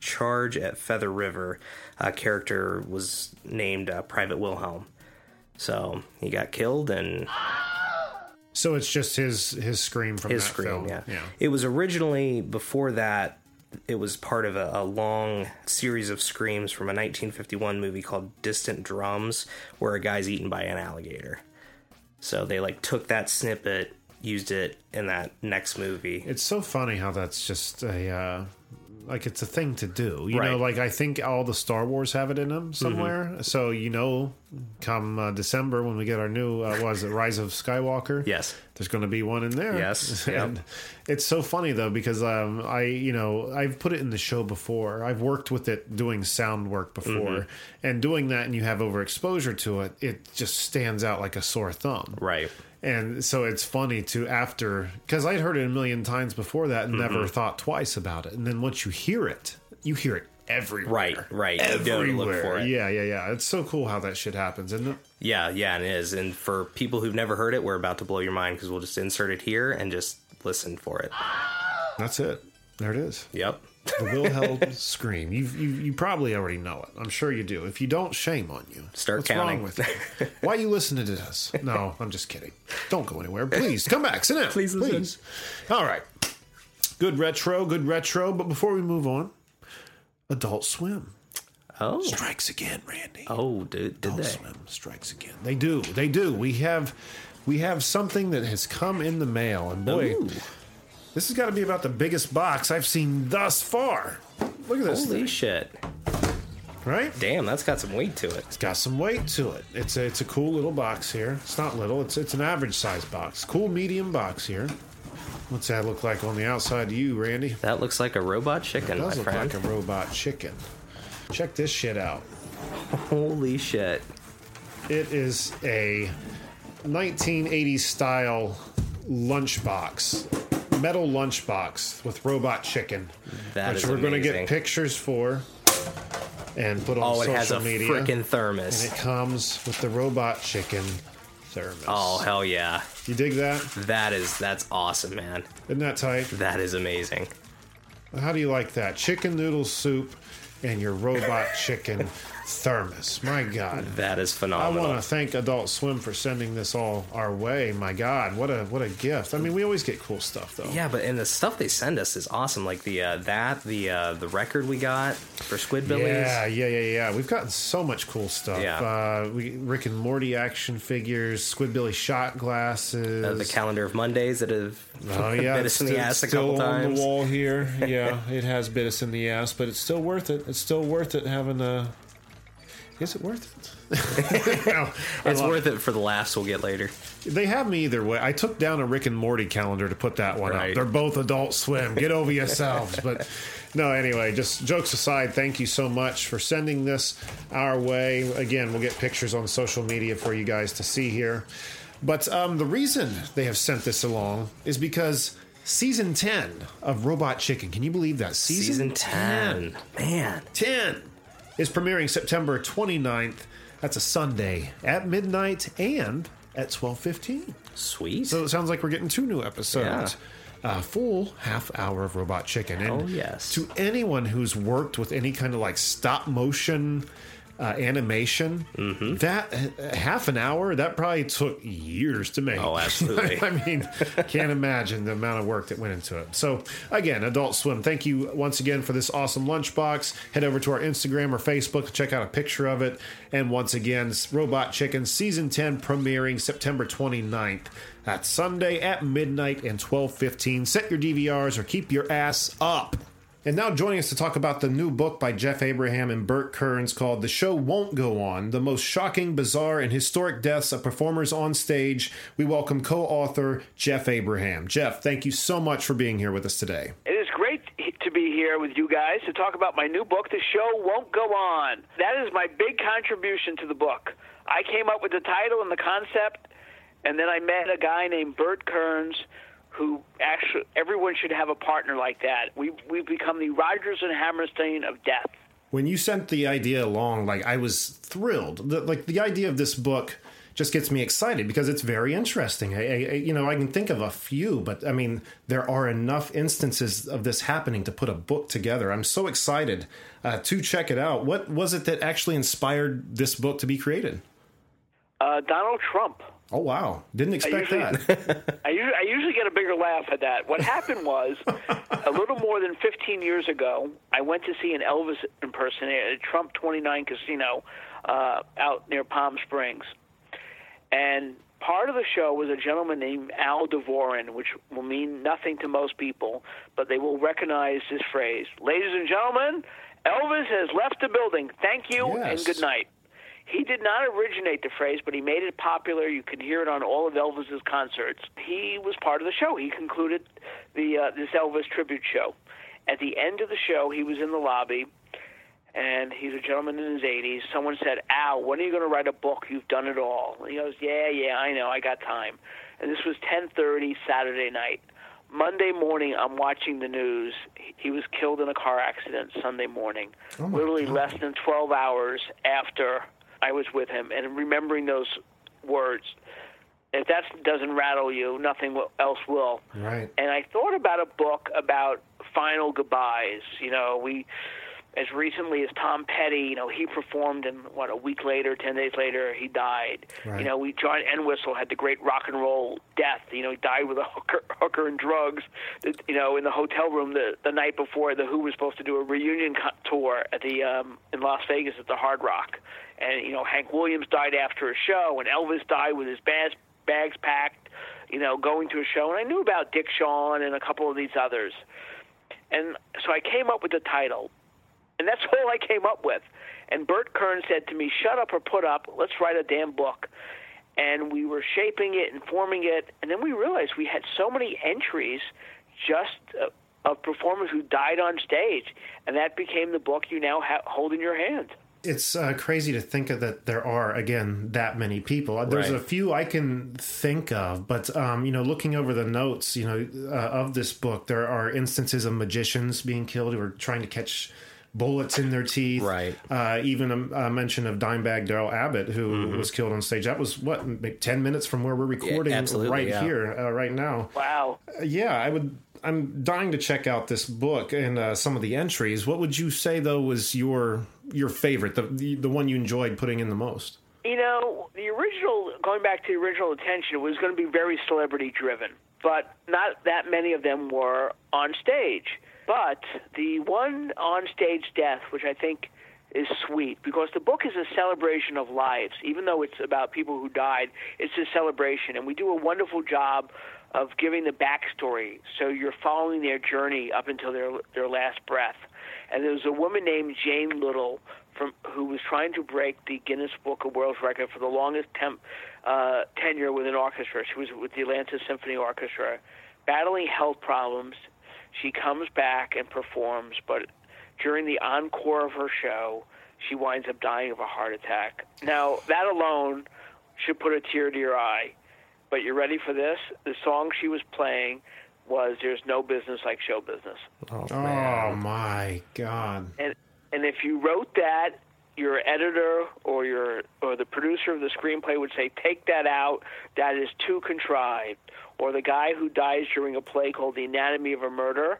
Charge at Feather River. A character was named uh, Private Wilhelm. So he got killed, and So it's just his his scream from his that scream. film. Yeah. yeah. It was originally before that. It was part of a, a long series of screams from a 1951 movie called Distant Drums, where a guy's eaten by an alligator. So they like took that snippet, used it in that next movie. It's so funny how that's just a uh, like it's a thing to do. You know, Right. Mm-hmm. like I think all the Star Wars have it in them somewhere. So you know, come uh, December when we get our new uh, what is it, Rise of Skywalker? Yes. there's going to be one in there. Yes, and it's so funny though because um, I you know I've put it in the show before. I've worked with it doing sound work before, Mm-hmm. and doing that, and you have overexposure to it. It just stands out like a sore thumb. Right. And so it's funny to after because I'd heard it a million times before that and Mm-hmm. never thought twice about it. And then once you hear it, you hear it everywhere. Right, right. You Everywhere. look for it. Yeah, yeah, yeah. It's so cool how that shit happens, isn't it? Yeah, yeah, it is. And for people who've never heard it, we're about to blow your mind because we'll just insert it here and just listen for it. That's it. There it is. Yep. The Wilhelm scream. You, you you probably already know it. I'm sure you do. If you don't, shame on you. Start What's counting. wrong with you? Why you listening to this? No, I'm just kidding. Don't go anywhere. Please come back. Sit down. Please listen. Please. All right. Good retro. Good retro. But before we move on, Adult Swim Oh. strikes again, Randy. Oh, did, did Adult they? Swim strikes again. They do. They do. We have we have something that has come in the mail, and boy, Ooh. This has got to be about the biggest box I've seen thus far. Look at this, Holy thing, shit. right? Damn, that's got some weight to it. It's got some weight to it. It's a, it's a cool little box here. It's not little. It's it's an average size box. Cool medium box here. What's that look like on the outside to you, Randy? That looks like a robot chicken, my does look friend. like a robot chicken. Check this shit out. Holy shit. It is a 1980s style lunchbox, metal lunchbox with robot chicken, That which we're going to get pictures for and put on Oh, it has a media. freaking thermos. and it comes with the robot chicken thermos. Oh, hell yeah. you dig that? That is, that's awesome, man. Isn't that tight? That is amazing. How do you like that? Chicken noodle soup and your robot chicken thermos. My God. That is phenomenal. I want to thank Adult Swim for sending this all our way. My God, what a what a gift! I mean, we always get cool stuff though. Yeah, but and the stuff they send us is awesome. Like the uh, that the uh, the record we got for Squidbillies. Yeah, yeah, yeah, yeah. We've gotten so much cool stuff. Yeah. Uh, we Rick and Morty action figures, Squidbilly shot glasses. Uh, the calendar of Mondays that have Oh yeah, bit us in the still- ass a couple on times. the wall here. Yeah, it has bit us in the ass, but it's still worth it. It's still worth it having a. Is it worth it? No, It's worth it for the laughs we'll get later. They have me either way. I took down a Rick and Morty calendar to put that one Right. up. They're both Adult Swim. Get over yourselves. But no, anyway, just jokes aside, thank you so much for sending this our way. Again, we'll get pictures on social media for you guys to see here. But um, the reason they have sent this along is because season 10 of Robot Chicken, can you believe that? Season, 10. Man. 10 is premiering September 29th. That's a Sunday at midnight and at 12:15. Sweet. So it sounds like we're getting two new episodes. A full half hour of Robot Chicken. And Oh, yes. To anyone who's worked with any kind of like stop motion uh, animation, Mm-hmm. that uh, half an hour that probably took years to make. Oh, absolutely. I mean, can't imagine the amount of work that went into it. So again, Adult Swim, thank you once again for this awesome lunchbox. Head over to our Instagram or Facebook to check out a picture of it. And once again, Robot Chicken season 10 premiering September 29th. That's Sunday at midnight and 12:15. Set your DVRs or keep your ass up. And now joining us to talk about the new book by Jeff Abraham and Burt Kearns called The Show Won't Go On The Most Shocking, Bizarre, and Historic Deaths of Performers on Stage, we welcome co author Jeff Abraham. Jeff, thank you so much for being here with us today. It is great to be here. with you guys to talk about my new book, The Show Won't Go On. That is my big contribution to the book. I came up with the title and the concept, and then I met a guy named Burt Kearns who actually everyone should have a partner like that. We we've become the Rodgers and Hammerstein of death. When you sent the idea along, like I was thrilled. The, like the idea of this book just gets me excited because it's very interesting. I, I, you know, I can think of a few, but I mean, there are enough instances of this happening to put a book together. I'm so excited uh, to check it out. What was it that actually inspired this book to be created? Uh, Donald Trump. Oh wow! Didn't expect I usually, that. I, usually, I usually get a bigger laugh at that. What happened was, a little more than 15 years ago, I went to see an Elvis impersonator at Trump 29 Casino uh, out near Palm Springs, and part of the show was a gentleman named Al Dvorin, which will mean nothing to most people, but they will recognize this phrase: "Ladies and gentlemen, Elvis has left the building. Thank you Yes. and good night." He did not originate the phrase, but he made it popular. You can hear it on all of Elvis's concerts. He was part of the show. He concluded the uh, this Elvis tribute show. At the end of the show, he was in the lobby, and he's a gentleman in his 80s. Someone said, "Al, when are you going to write a book? You've done it all." And he goes, "Yeah, yeah, I know. I got time." And this was 10:30 Saturday night. Monday morning, I'm watching the news. He was killed in a car accident Sunday morning, literally less than 12 hours after I was with him. And remembering those words, if that doesn't rattle you, nothing will- else will. Right. And I thought about a book about final goodbyes. You know, we, as recently as Tom Petty, you know, he performed, and what a week later, ten days later, he died. Right. You know, we John Entwistle had the great rock and roll death. You know, he died with a hooker, hooker and drugs. You know, in the hotel room the the night before the Who was supposed to do a reunion tour at the um, in Las Vegas at the Hard Rock, and you know Hank Williams died after a show, and Elvis died with his bags bags packed. You know, going to a show, and I knew about Dick Shawn and a couple of these others. And so I came up with the title, and that's all I came up with. And Burt Kearns said to me, "Shut up or put up. Let's write a damn book." And we were shaping it and forming it, and then we realized we had so many entries just uh, of performers who died on stage, and that became the book you now ha- hold in your hand. It's uh, crazy to think of that there are again that many people. Uh, There's Right. a few I can think of, but um, you know, looking over the notes, you know, uh, of this book, there are instances of magicians being killed who are trying to catch bullets in their teeth. Right. Uh, even a, a mention of Dimebag Darrell Abbott, who was killed on stage. That was what maybe ten minutes from where we're recording absolutely, right yeah. here, uh, right now. Wow. Yeah, I would. I'm dying to check out this book and uh, some of the entries. What would you say though was your your favorite, the, the the one you enjoyed putting in the most? You know, the original, going back to the original attention, it was going to be very celebrity driven, but not that many of them were on stage. But the one on stage death, which I think is sweet, because the book is a celebration of lives, even though it's about people who died, it's a celebration. And we do a wonderful job of giving the backstory, so you're following their journey up until their their last breath. And there was a woman named Jane Little from who was trying to break the Guinness Book of World Record for the longest temp, uh, tenure with an orchestra. She was with the Atlanta Symphony Orchestra, battling health problems. She comes back and performs, but during the encore of her show, she winds up dying of a heart attack. Now, that alone should put a tear to your eye. But you're ready for this? The song she was playing was "There's No Business Like Show Business." Oh my god! and and if you wrote that, your editor or your or the producer of the screenplay would say, "Take that out. That is too contrived." Or the guy who dies during a play called "The Anatomy of a Murder,"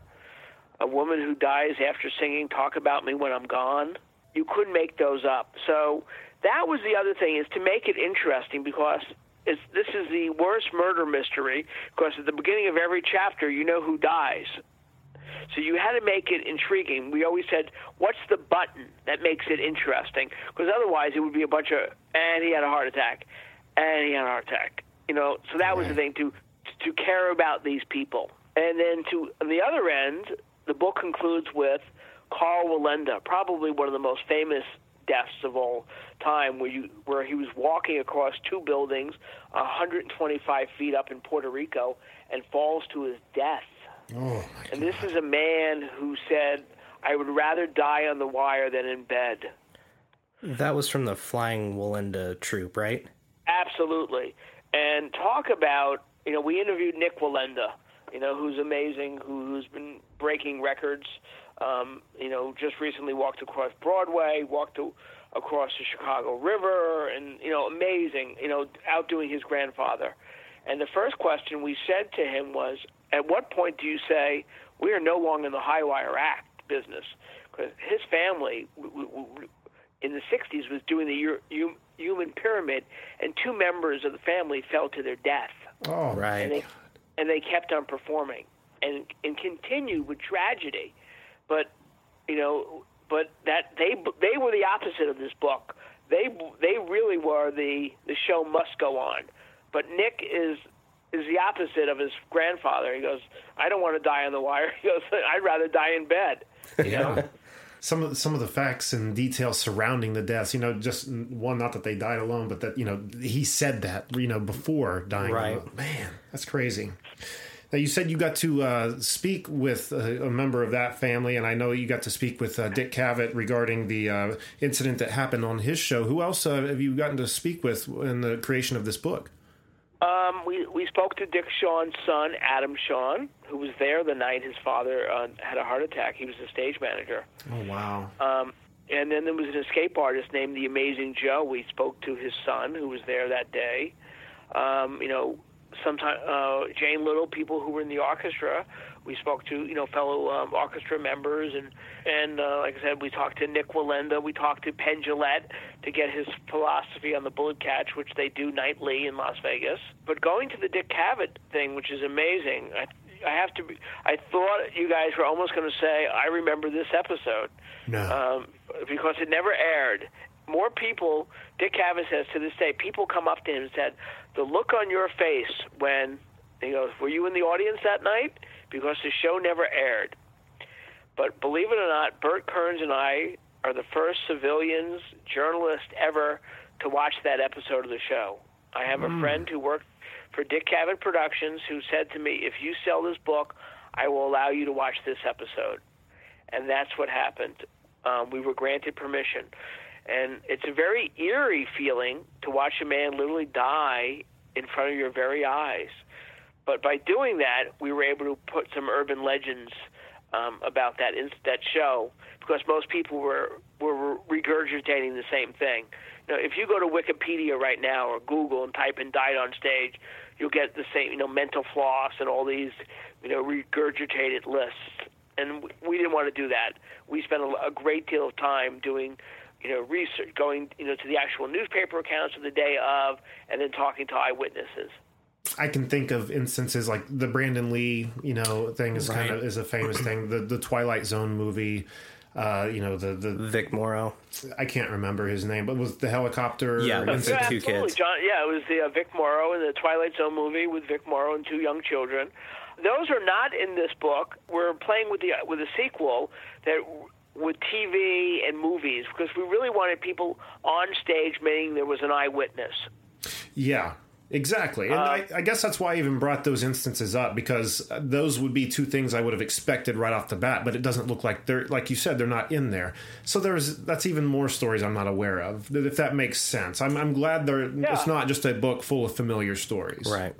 a woman who dies after singing "Talk About Me When I'm Gone." You couldn't make those up. So that was the other thing is to make it interesting because it's, this is the worst murder mystery because at the beginning of every chapter you know who dies. So you had to make it intriguing. We always said, "What's the button that makes it interesting?" Because otherwise, it would be a bunch of, and he had a heart attack, and he had a heart attack. You know, so that was the thing to to care about these people. And then to on the other end, the book concludes with Karl Wallenda, probably one of the most famous deaths of all time, where you where he was walking across two buildings, 125 feet up in Puerto Rico, and falls to his death. Oh, And this is a man who said, I would rather die on the wire than in bed. That was from the Flying Wallenda troupe, right? Absolutely. And talk about, you know, we interviewed Nick Wallenda, you know, who's amazing, who, who's been breaking records. Um, you know, just recently walked across Broadway, walked to, across the Chicago River, and, you know, amazing, you know, outdoing his grandfather. And the first question we said to him was, at what point do you say, we are no longer in the high wire act business? Because his family, w- w- w- in the 60s was doing the U- human pyramid, and two members of the family fell to their death. Oh, Right. And they, and they kept on performing and, and continued with tragedy. But, you know, but that they they were the opposite of this book. They they really were the the show must go on. But Nick is is the opposite of his grandfather. He goes, I don't want to die on the wire. He goes, I'd rather die in bed. yeah. Some of some of the facts and details surrounding the deaths, you know, just one, not that they died alone, but that you know he said that you know before dying. Right. alone. Man, that's crazy. Now you said you got to uh, speak with a, a member of that family, and I know you got to speak with uh, Dick Cavett regarding the uh, incident that happened on his show. Who else uh, have you gotten to speak with in the creation of this book? Um, we we spoke to Dick Shawn's son, Adam Shawn, who was there the night his father uh, had a heart attack. He was the stage manager. Oh wow! Um, and then there was an escape artist named the Amazing Joe. We spoke to his son, who was there that day. Um, you know, sometime uh, Jane Little, people who were in the orchestra. We spoke to you know fellow um, orchestra members, and and uh, like I said, we talked to Nick Wallenda. We talked to Penn to get his philosophy on the bullet catch, which they do nightly in Las Vegas. But going to the Dick Cavett thing, which is amazing. I, I have to. Be, I thought you guys were almost going to say, "I remember this episode," No. um, because it never aired. More people, Dick Cavett says to this day, people come up to him and said, "The look on your face when he goes, were you in the audience that night?" Because the show never aired. But believe it or not, Burt Kearns and I are the first civilians journalists ever to watch that episode of the show. I have a friend who worked for Dick Cavett Productions who said to me, "If you sell this book, I will allow you to watch this episode." And that's what happened. Um, we were granted permission, and it's a very eerie feeling to watch a man literally die in front of your very eyes. But by doing that, we were able to put some urban legends um, about that in, that show because most people were were regurgitating the same thing. Know, if you go to Wikipedia right now or Google and type in "died on stage," you'll get the same, you know, mental floss and all these, you know, regurgitated lists. And we, we didn't want to do that. We spent a, a great deal of time doing, you know, research, going, you know, to the actual newspaper accounts of the day of, and then talking to eyewitnesses. I can think of instances like the Brandon Lee, you know, thing is kind of is a famous thing. The the Twilight Zone movie, uh, you know, the the Vic Morrow. I can't remember his name, but was the helicopter? Yeah, that's incident? it. two absolutely, kids. John. Yeah, it was the uh, Vic Morrow in the Twilight Zone movie with Vic Morrow and two young children. Those are not in this book. We're playing with the with a sequel that with TV and movies because we really wanted people on stage, meaning there was an eyewitness. Yeah, exactly. Uh, And I, I guess that's why I even brought those instances up because those would be two things I would have expected right off the bat. But it doesn't look like they're like you said they're not in there. So there's that's even more stories I'm not aware of. If that makes sense, I'm I'm glad there. It's not just a book full of familiar stories. Right.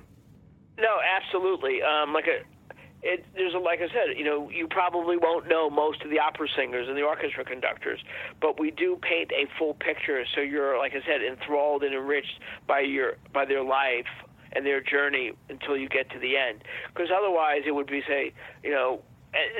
No, absolutely. Um, like a, it, there's a, like I said, you know, you probably won't know most of the opera singers and the orchestra conductors, but we do paint a full picture. So you're, like I said, enthralled and enriched by your by their life and their journey until you get to the end. Because otherwise, it would be say, you know.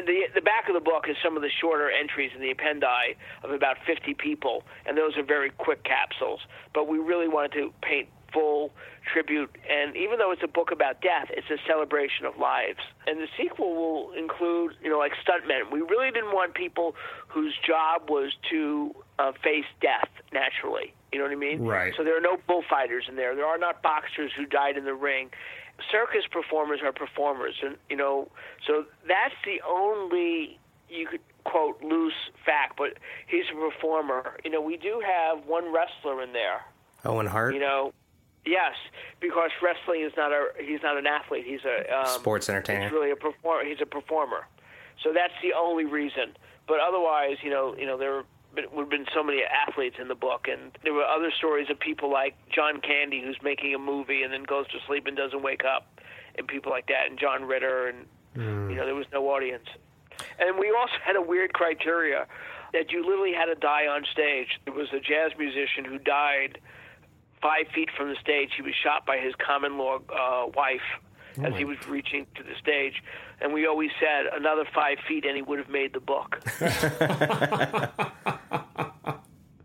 The the back of the book is some of the shorter entries in the appendi of about 50 people, and those are very quick capsules. But we really wanted to paint full tribute. And even though it's a book about death, it's a celebration of lives. And the sequel will include, you know, like stuntmen. We really didn't want people whose job was to uh, face death naturally. You know what I mean? Right. So there are no bullfighters in there. There are not boxers who died in the ring. Circus performers are performers, and you know, so that's the only you could quote loose fact. But he's a performer. You know, we do have one wrestler in there. Owen Hart. You know, yes, because wrestling is not a he's not an athlete. He's a um, Sports entertainer. He's really a performer. He's a performer. So that's the only reason. But otherwise, you know, you know there would have been so many athletes in the book, and there were other stories of people like John Candy, who's making a movie and then goes to sleep and doesn't wake up, and people like that, and John Ritter, and you know, there was no audience. And we also had a weird criteria that you literally had to die on stage. There was a jazz musician who died five feet from the stage. He was shot by his common law uh, wife as he was reaching to the stage. And we always said another five feet and he would have made the book.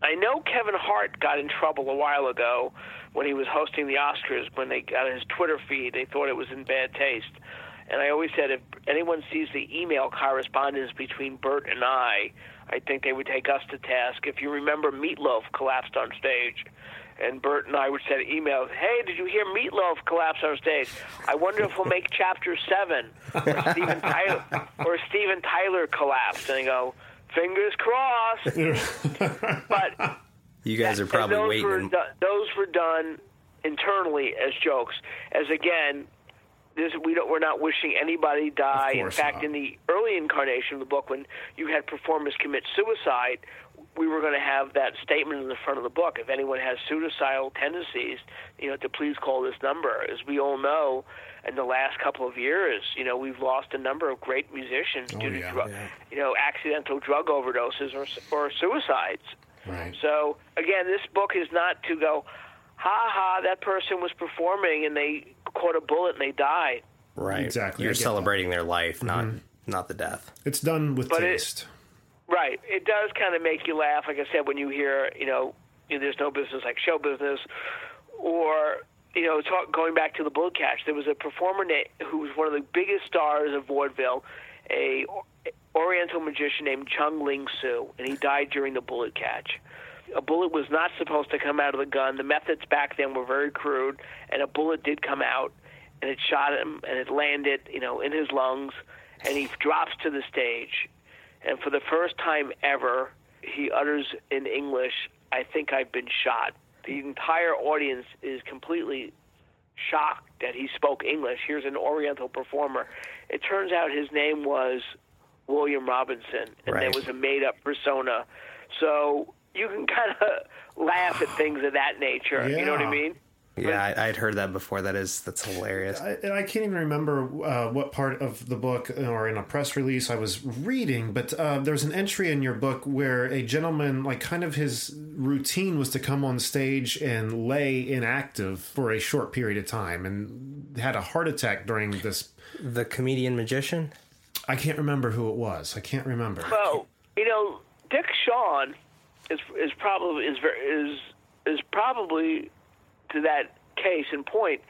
I know Kevin Hart got in trouble a while ago when he was hosting the Oscars when they got his Twitter feed. They thought it was in bad taste. And I always said if anyone sees the email correspondence between Burt and I, I think they would take us to task. If you remember, Meatloaf collapsed on stage. And Burt and I would send emails, hey, did you hear Meatloaf collapse on stage? I wonder if we'll make chapter seven. Or Steven Tyler, or Steven Tyler collapsed. And I go, fingers crossed. but You guys are probably those waiting. Were do- those were done internally as jokes. As again, this we don't. We're not wishing anybody die. In fact, not. in the early incarnation of the book, when you had performers commit suicide, we were going to have that statement in the front of the book. If anyone has suicidal tendencies, you know, to please call this number. As we all know, in the last couple of years, you know, we've lost a number of great musicians oh, due to yeah, drug, yeah. you know, accidental drug overdoses or or suicides. Right. So again, this book is not to go, ha ha, that person was performing and they caught a bullet and they died. right. Exactly, You're get that. celebrating their life, not mm-hmm. not the death. It's done with But it- taste. Right. It does kind of make you laugh, like I said, when you hear, you know, there's no business like show business, or you know, talk, going back to the bullet catch, there was a performer who was one of the biggest stars of vaudeville, a Oriental magician named Chung Ling Soo, and he died during the bullet catch. A bullet was not supposed to come out of the gun. The methods back then were very crude, and a bullet did come out, and it shot him, and it landed, you know, in his lungs, and he drops to the stage, and for the first time ever, he utters in English, "I think I've been shot." The entire audience is completely shocked that he spoke English. Here's an Oriental performer. It turns out his name was William Robinson, and Right. there was a made-up persona. So you can kind of laugh at things of that nature. You know what I mean? Yeah, I, I'd heard that before. That is that's hilarious. I, and I can't even remember uh, what part of the book or in a press release I was reading, but uh, there's an entry in your book where a gentleman, like, kind of his routine was to come on stage and lay inactive for a short period of time and had a heart attack during this. the comedian magician. I can't remember who it was. I can't remember. Well, you know, Dick Shawn is is probably is ver- is is probably to that case in point.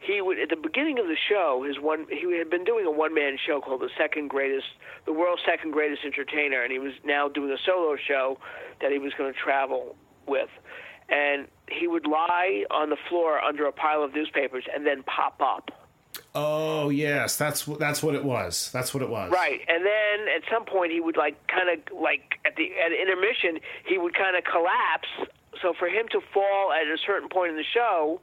He would at the beginning of the show, his one he had been doing a one man show called the second greatest, the world's second greatest entertainer, and he was now doing a solo show that he was going to travel with, and he would lie on the floor under a pile of newspapers and then pop up. Oh yes, that's that's what it was. That's what it was. Right, and then at some point he would like kind of like at the at intermission he would kind of collapse. So for him to fall at a certain point in the show,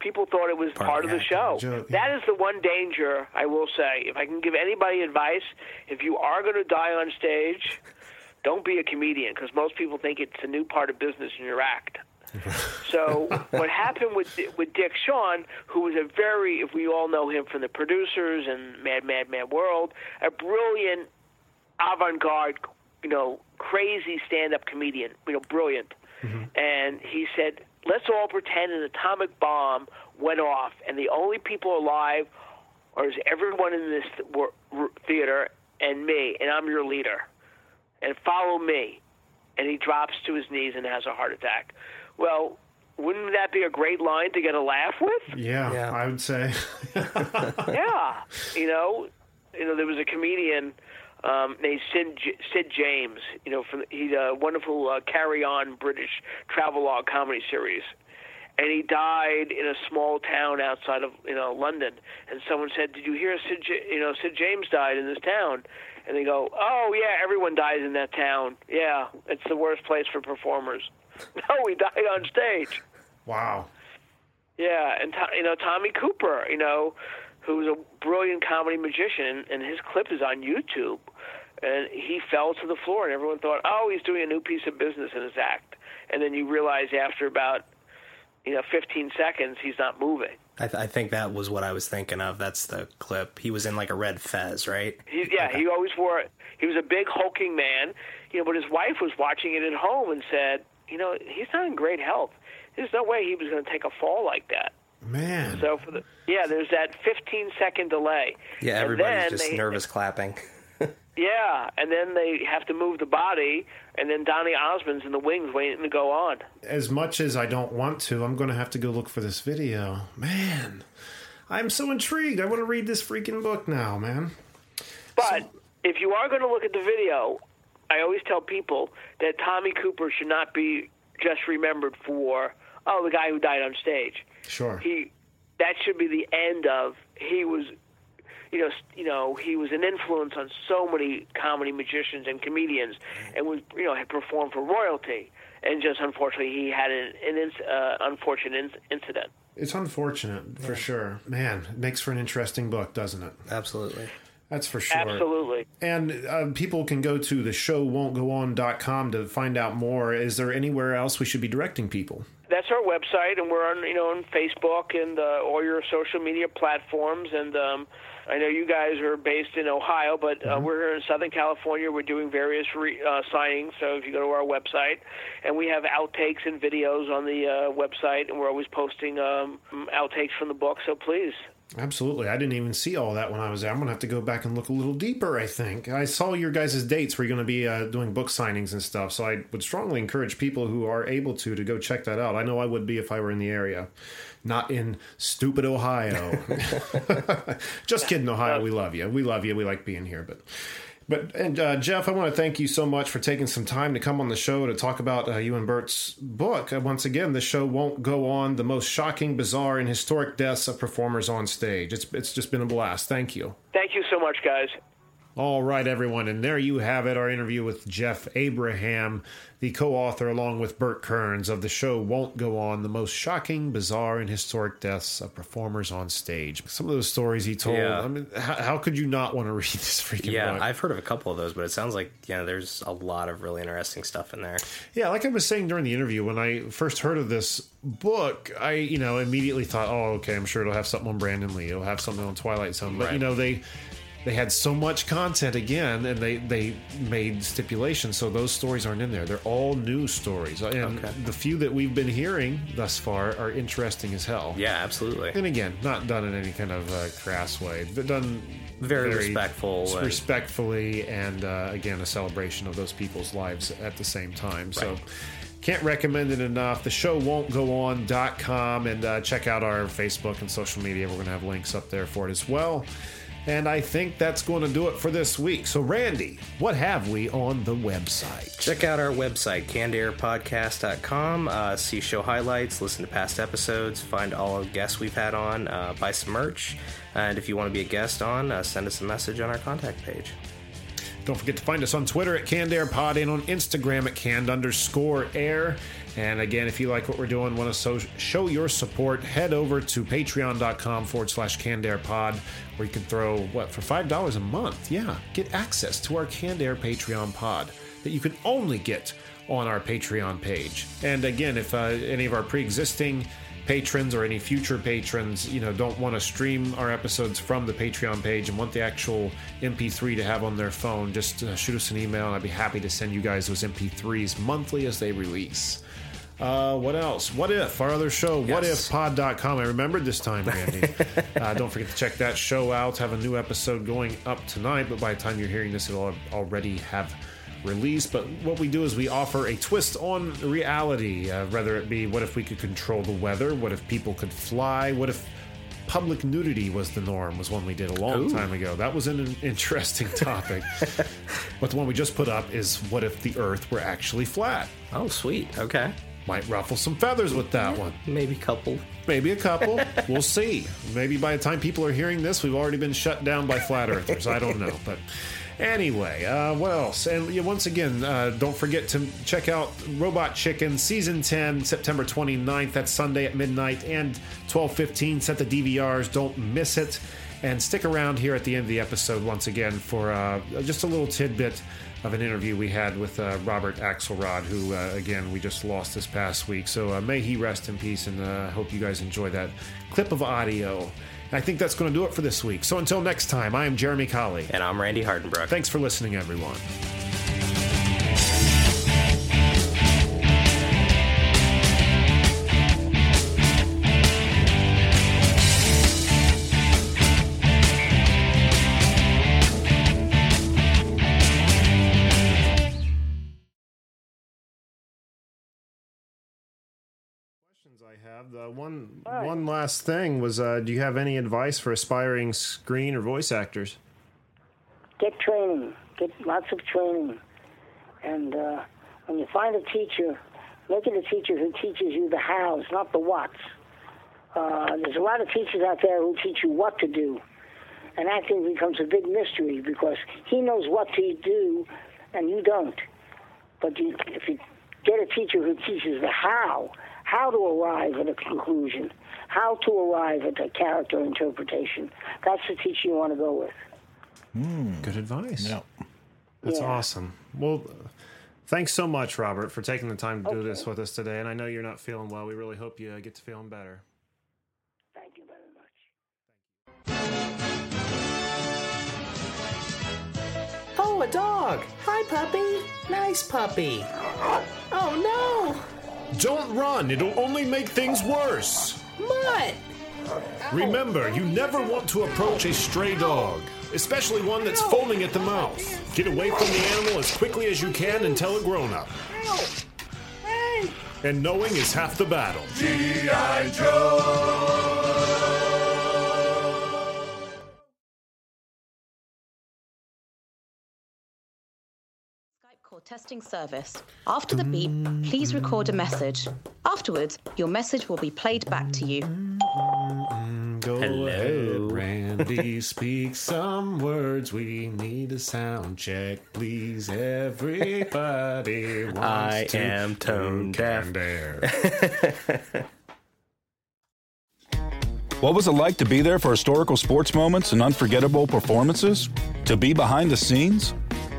people thought it was part, of of the show. joke, That is the one danger I will say. If I can give anybody advice, if you are going to die on stage, don't be a comedian because most people think it's a new part of business in your act. So what happened with with Dick Shawn, who was a very, if we all know him from the producers and Mad Mad Mad World, a brilliant avant-garde, you know, crazy stand-up comedian, you know, brilliant. Mm-hmm. And he said, "Let's all pretend an atomic bomb went off, and the only people alive are is everyone in this wor- r- theater and me, and I'm your leader, and follow me." And he drops to his knees and has a heart attack. Well, wouldn't that be a great line to get a laugh with? Yeah, Yeah. I would say. yeah, you know, you know, there was a comedian um, named Sid, J- Sid James. You know, from he's a wonderful uh, Carry On British travelogue comedy series, and he died in a small town outside of you know London. And someone said, "Did you hear Sid? J- you know, Sid James died in this town." And they go, "Oh yeah, everyone dies in that town. Yeah, it's the worst place for performers." no, he died on stage. wow. Yeah, and To- you know Tommy Cooper, you know, who's a brilliant comedy magician, and his clip is on YouTube. and he fell to the floor, and everyone thought, oh, he's doing a new piece of business in his act, and then you realize after about you know 15 seconds he's not moving. I, th- I think that was what I was thinking of. That's the clip. He was in like a red fez, right? He, yeah, he always wore. He was a big hulking man, you know. But his wife was watching it at home and said, you know, he's not in great health. There's no way he was going to take a fall like that. Man. So for the yeah, there's that 15 second delay. Yeah, everybody's just they- nervous clapping. Yeah, and then they have to move the body, and then Donny Osmond's in the wings waiting to go on. As much as I don't want to, I'm going to have to go look for this video. Man, I'm so intrigued. I want to read this freaking book now, man. But if you are going to look at the video, I always tell people that Tommy Cooper should not be just remembered for oh the guy who died on stage. Sure. He that should be the end of he was you know, you know, he was an influence on so many comedy magicians and comedians, and was, you know, had performed for royalty. And just unfortunately, he had an, an uh, unfortunate incident. It's unfortunate, for sure. Man, it makes for an interesting book, doesn't it? Absolutely. That's for sure. Absolutely. And uh, people can go to the show won't go on.com to find out more. Is there anywhere else we should be directing people? That's our website, and we're on, you know, on Facebook and uh, all your social media platforms. And um, I know you guys are based in Ohio, but uh, we're here in Southern California. We're doing various re- uh, signings. So if you go to our website, and we have outtakes and videos on the uh, website, and we're always posting um, outtakes from the book. So please. Absolutely. I didn't even see all that when I was there. I'm going to have to go back and look a little deeper, I think. I saw your guys' dates where you're going to be uh, doing book signings and stuff. So I would strongly encourage people who are able to to go check that out. I know I would be if I were in the area, not in stupid Ohio. Just kidding, Ohio. We love you. We love you. We like being here. But. But and uh, Jeff, I want to thank you so much for taking some time to come on the show to talk about uh, you and Burt's book. Uh, once again, the show won't go on. The most shocking, bizarre, and historic deaths of performers on stage. It's it's just been a blast. Thank you. Thank you so much, guys. All right, everyone, and there you have it. Our interview with Jeff Abraham, the co-author, along with Burt Kearns of the show "Won't Go On: The Most Shocking, Bizarre, and Historic Deaths of Performers on Stage." Some of those stories he told. Yeah. I mean, how, how could you not want to read this freaking Yeah, book? I've heard of a couple of those, but it sounds like yeah, there's a lot of really interesting stuff in there. Yeah, like I was saying during the interview, when I first heard of this book, I, you know, immediately thought, oh, okay, I'm sure it'll have something on Brandon Lee. It'll have something on Twilight Zone. But, you know, they they had so much content again, and they, they made stipulations, so those stories aren't in there. They're all new stories. And Okay. the few that we've been hearing thus far are interesting as hell. Yeah, absolutely. And again, not done in any kind of uh, crass way, but done Very respectful and- respectfully, and uh, again, a celebration of those people's lives at the same time. So, can't recommend it enough. The show won't go on.com and uh, check out our Facebook and social media. We're going to have links up there for it as well. And I think that's going to do it for this week. So, Randy, what have we on the website? Check out our website, cannedairpodcast.com. Uh, see show highlights, listen to past episodes, find all the guests we've had on, uh, buy some merch. And if you want to be a guest on, uh, send us a message on our contact page. Don't forget to find us on Twitter at Canned Air Pod and on Instagram at canned underscore air. And again, if you like what we're doing, want to so- show your support, head over to patreon.com forward slash canned air pod, where you can throw, what, for $5 a month? Yeah, get access to our Canned Air Patreon pod that you can only get on our Patreon page. And again, if uh, any of our pre existing patrons or any future patrons, you know, don't want to stream our episodes from the Patreon page and want the actual MP3 to have on their phone, just uh, shoot us an email and I'd be happy to send you guys those MP3s monthly as they release. Uh, what else? What if our other show, Yes. whatifpod.com? I remembered this time, Randy. uh, don't forget to check that show out. Have a new episode going up tonight, but by the time you're hearing this, it'll already have released. But what we do is we offer a twist on reality, uh, whether it be what if we could control the weather, what if people could fly, what if public nudity was the norm was one we did a long Ooh. time ago that was an interesting topic but the one we just put up is what if the earth were actually flat Oh, sweet. Okay. might ruffle some feathers with that one Maybe a couple. maybe a couple we'll see maybe by the time people are hearing this we've already been shut down by flat earthers i don't know but anyway uh, what else? And once again uh, don't forget to check out robot chicken season 10 september 29th that's sunday at midnight and 12.15 set the dvrs don't miss it. And stick around here at the end of the episode once again for uh, just a little tidbit of an interview we had with uh, Robert Axelrod, who, uh, again, we just lost this past week. So uh, may he rest in peace, and I hope you guys enjoy that clip of audio. And I think that's going to do it for this week. So until next time, I am Jeremy Colley. And I'm Randy Hardenbrook. Thanks for listening, everyone. The one right. one last thing was uh, do you have any advice for aspiring screen or voice actors? Get training. Get lots of training. And uh, when you find a teacher, make it a teacher who teaches you the hows, not the whats. Uh, there's a lot of teachers out there who teach you what to do. And acting becomes a big mystery because he knows what to do and you don't. But you, if you get a teacher who teaches the how, how to arrive at a conclusion, how to arrive at a character interpretation. That's the teacher you want to go with. Good advice. No. That's Yeah. awesome. Well, thanks so much, Robert, for taking the time to do this with us today. And I know you're not feeling well. We really hope you uh, get to feeling better. Thank you very much. Oh, a dog! Hi, puppy! Nice puppy! Oh no! Don't run, it'll only make things worse. Mutt! Remember, you never want to approach a stray dog, especially one that's foaming at the mouth. Get away from the animal as quickly as you can and tell a grown up. And knowing is half the battle. G.I. Joe! Testing service. After the beep, please record a message. Afterwards, your message will be played back to you. Go Hello. ahead, Randy. speak some words. We need a sound check, please. Everybody wants I to am tone deaf. What was it like to be there for historical sports moments and unforgettable performances? To be behind the scenes?